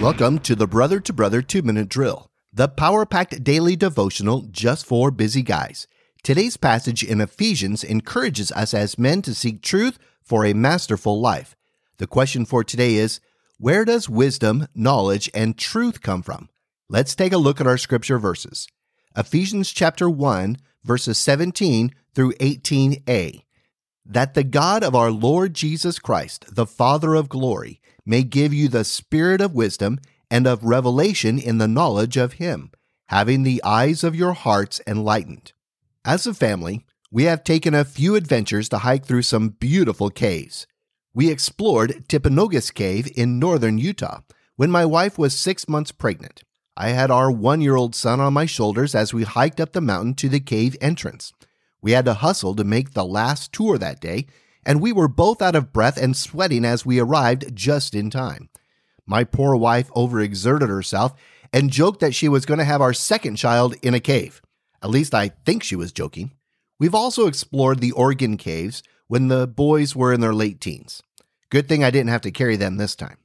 Welcome to the Brother to Brother 2 Minute Drill, the power packed daily devotional just for busy guys. Today's passage in Ephesians encourages us as men to seek truth for a masterful life. The question for today is Where does wisdom, knowledge, and truth come from? Let's take a look at our scripture verses. Ephesians chapter 1, verses 17 through 18a. That the God of our Lord Jesus Christ, the Father of glory, may give you the spirit of wisdom and of revelation in the knowledge of Him, having the eyes of your hearts enlightened. As a family, we have taken a few adventures to hike through some beautiful caves. We explored Timpanogos Cave in northern Utah when my wife was six months pregnant. I had our one year old son on my shoulders as we hiked up the mountain to the cave entrance. We had to hustle to make the last tour that day, and we were both out of breath and sweating as we arrived just in time. My poor wife overexerted herself and joked that she was going to have our second child in a cave. At least I think she was joking. We've also explored the Oregon caves when the boys were in their late teens. Good thing I didn't have to carry them this time.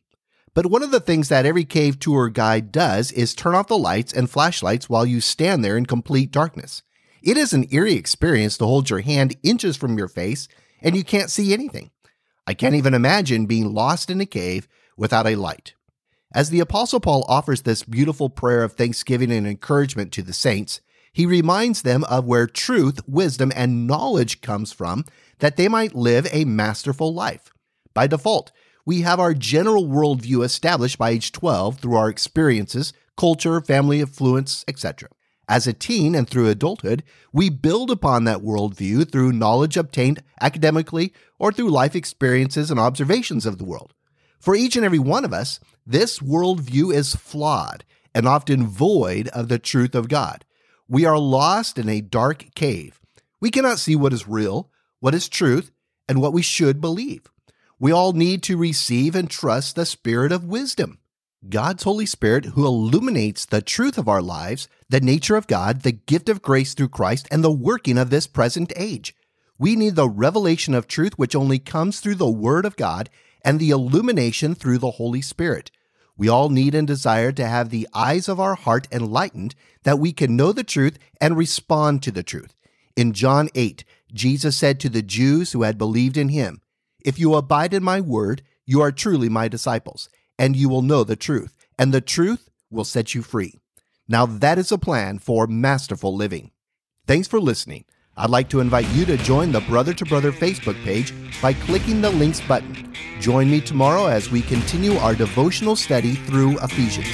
But one of the things that every cave tour guide does is turn off the lights and flashlights while you stand there in complete darkness. It is an eerie experience to hold your hand inches from your face and you can't see anything. I can't even imagine being lost in a cave without a light. As the Apostle Paul offers this beautiful prayer of thanksgiving and encouragement to the saints, he reminds them of where truth, wisdom, and knowledge comes from that they might live a masterful life. By default, we have our general worldview established by age 12 through our experiences, culture, family affluence, etc. As a teen and through adulthood, we build upon that worldview through knowledge obtained academically or through life experiences and observations of the world. For each and every one of us, this worldview is flawed and often void of the truth of God. We are lost in a dark cave. We cannot see what is real, what is truth, and what we should believe. We all need to receive and trust the spirit of wisdom. God's Holy Spirit, who illuminates the truth of our lives, the nature of God, the gift of grace through Christ, and the working of this present age. We need the revelation of truth, which only comes through the Word of God, and the illumination through the Holy Spirit. We all need and desire to have the eyes of our heart enlightened that we can know the truth and respond to the truth. In John 8, Jesus said to the Jews who had believed in him, If you abide in my word, you are truly my disciples and you will know the truth, and the truth will set you free. Now, that is a plan for masterful living. Thanks for listening. I'd like to invite you to join the Brother to Brother Facebook page by clicking the links button. Join me tomorrow as we continue our devotional study through Ephesians.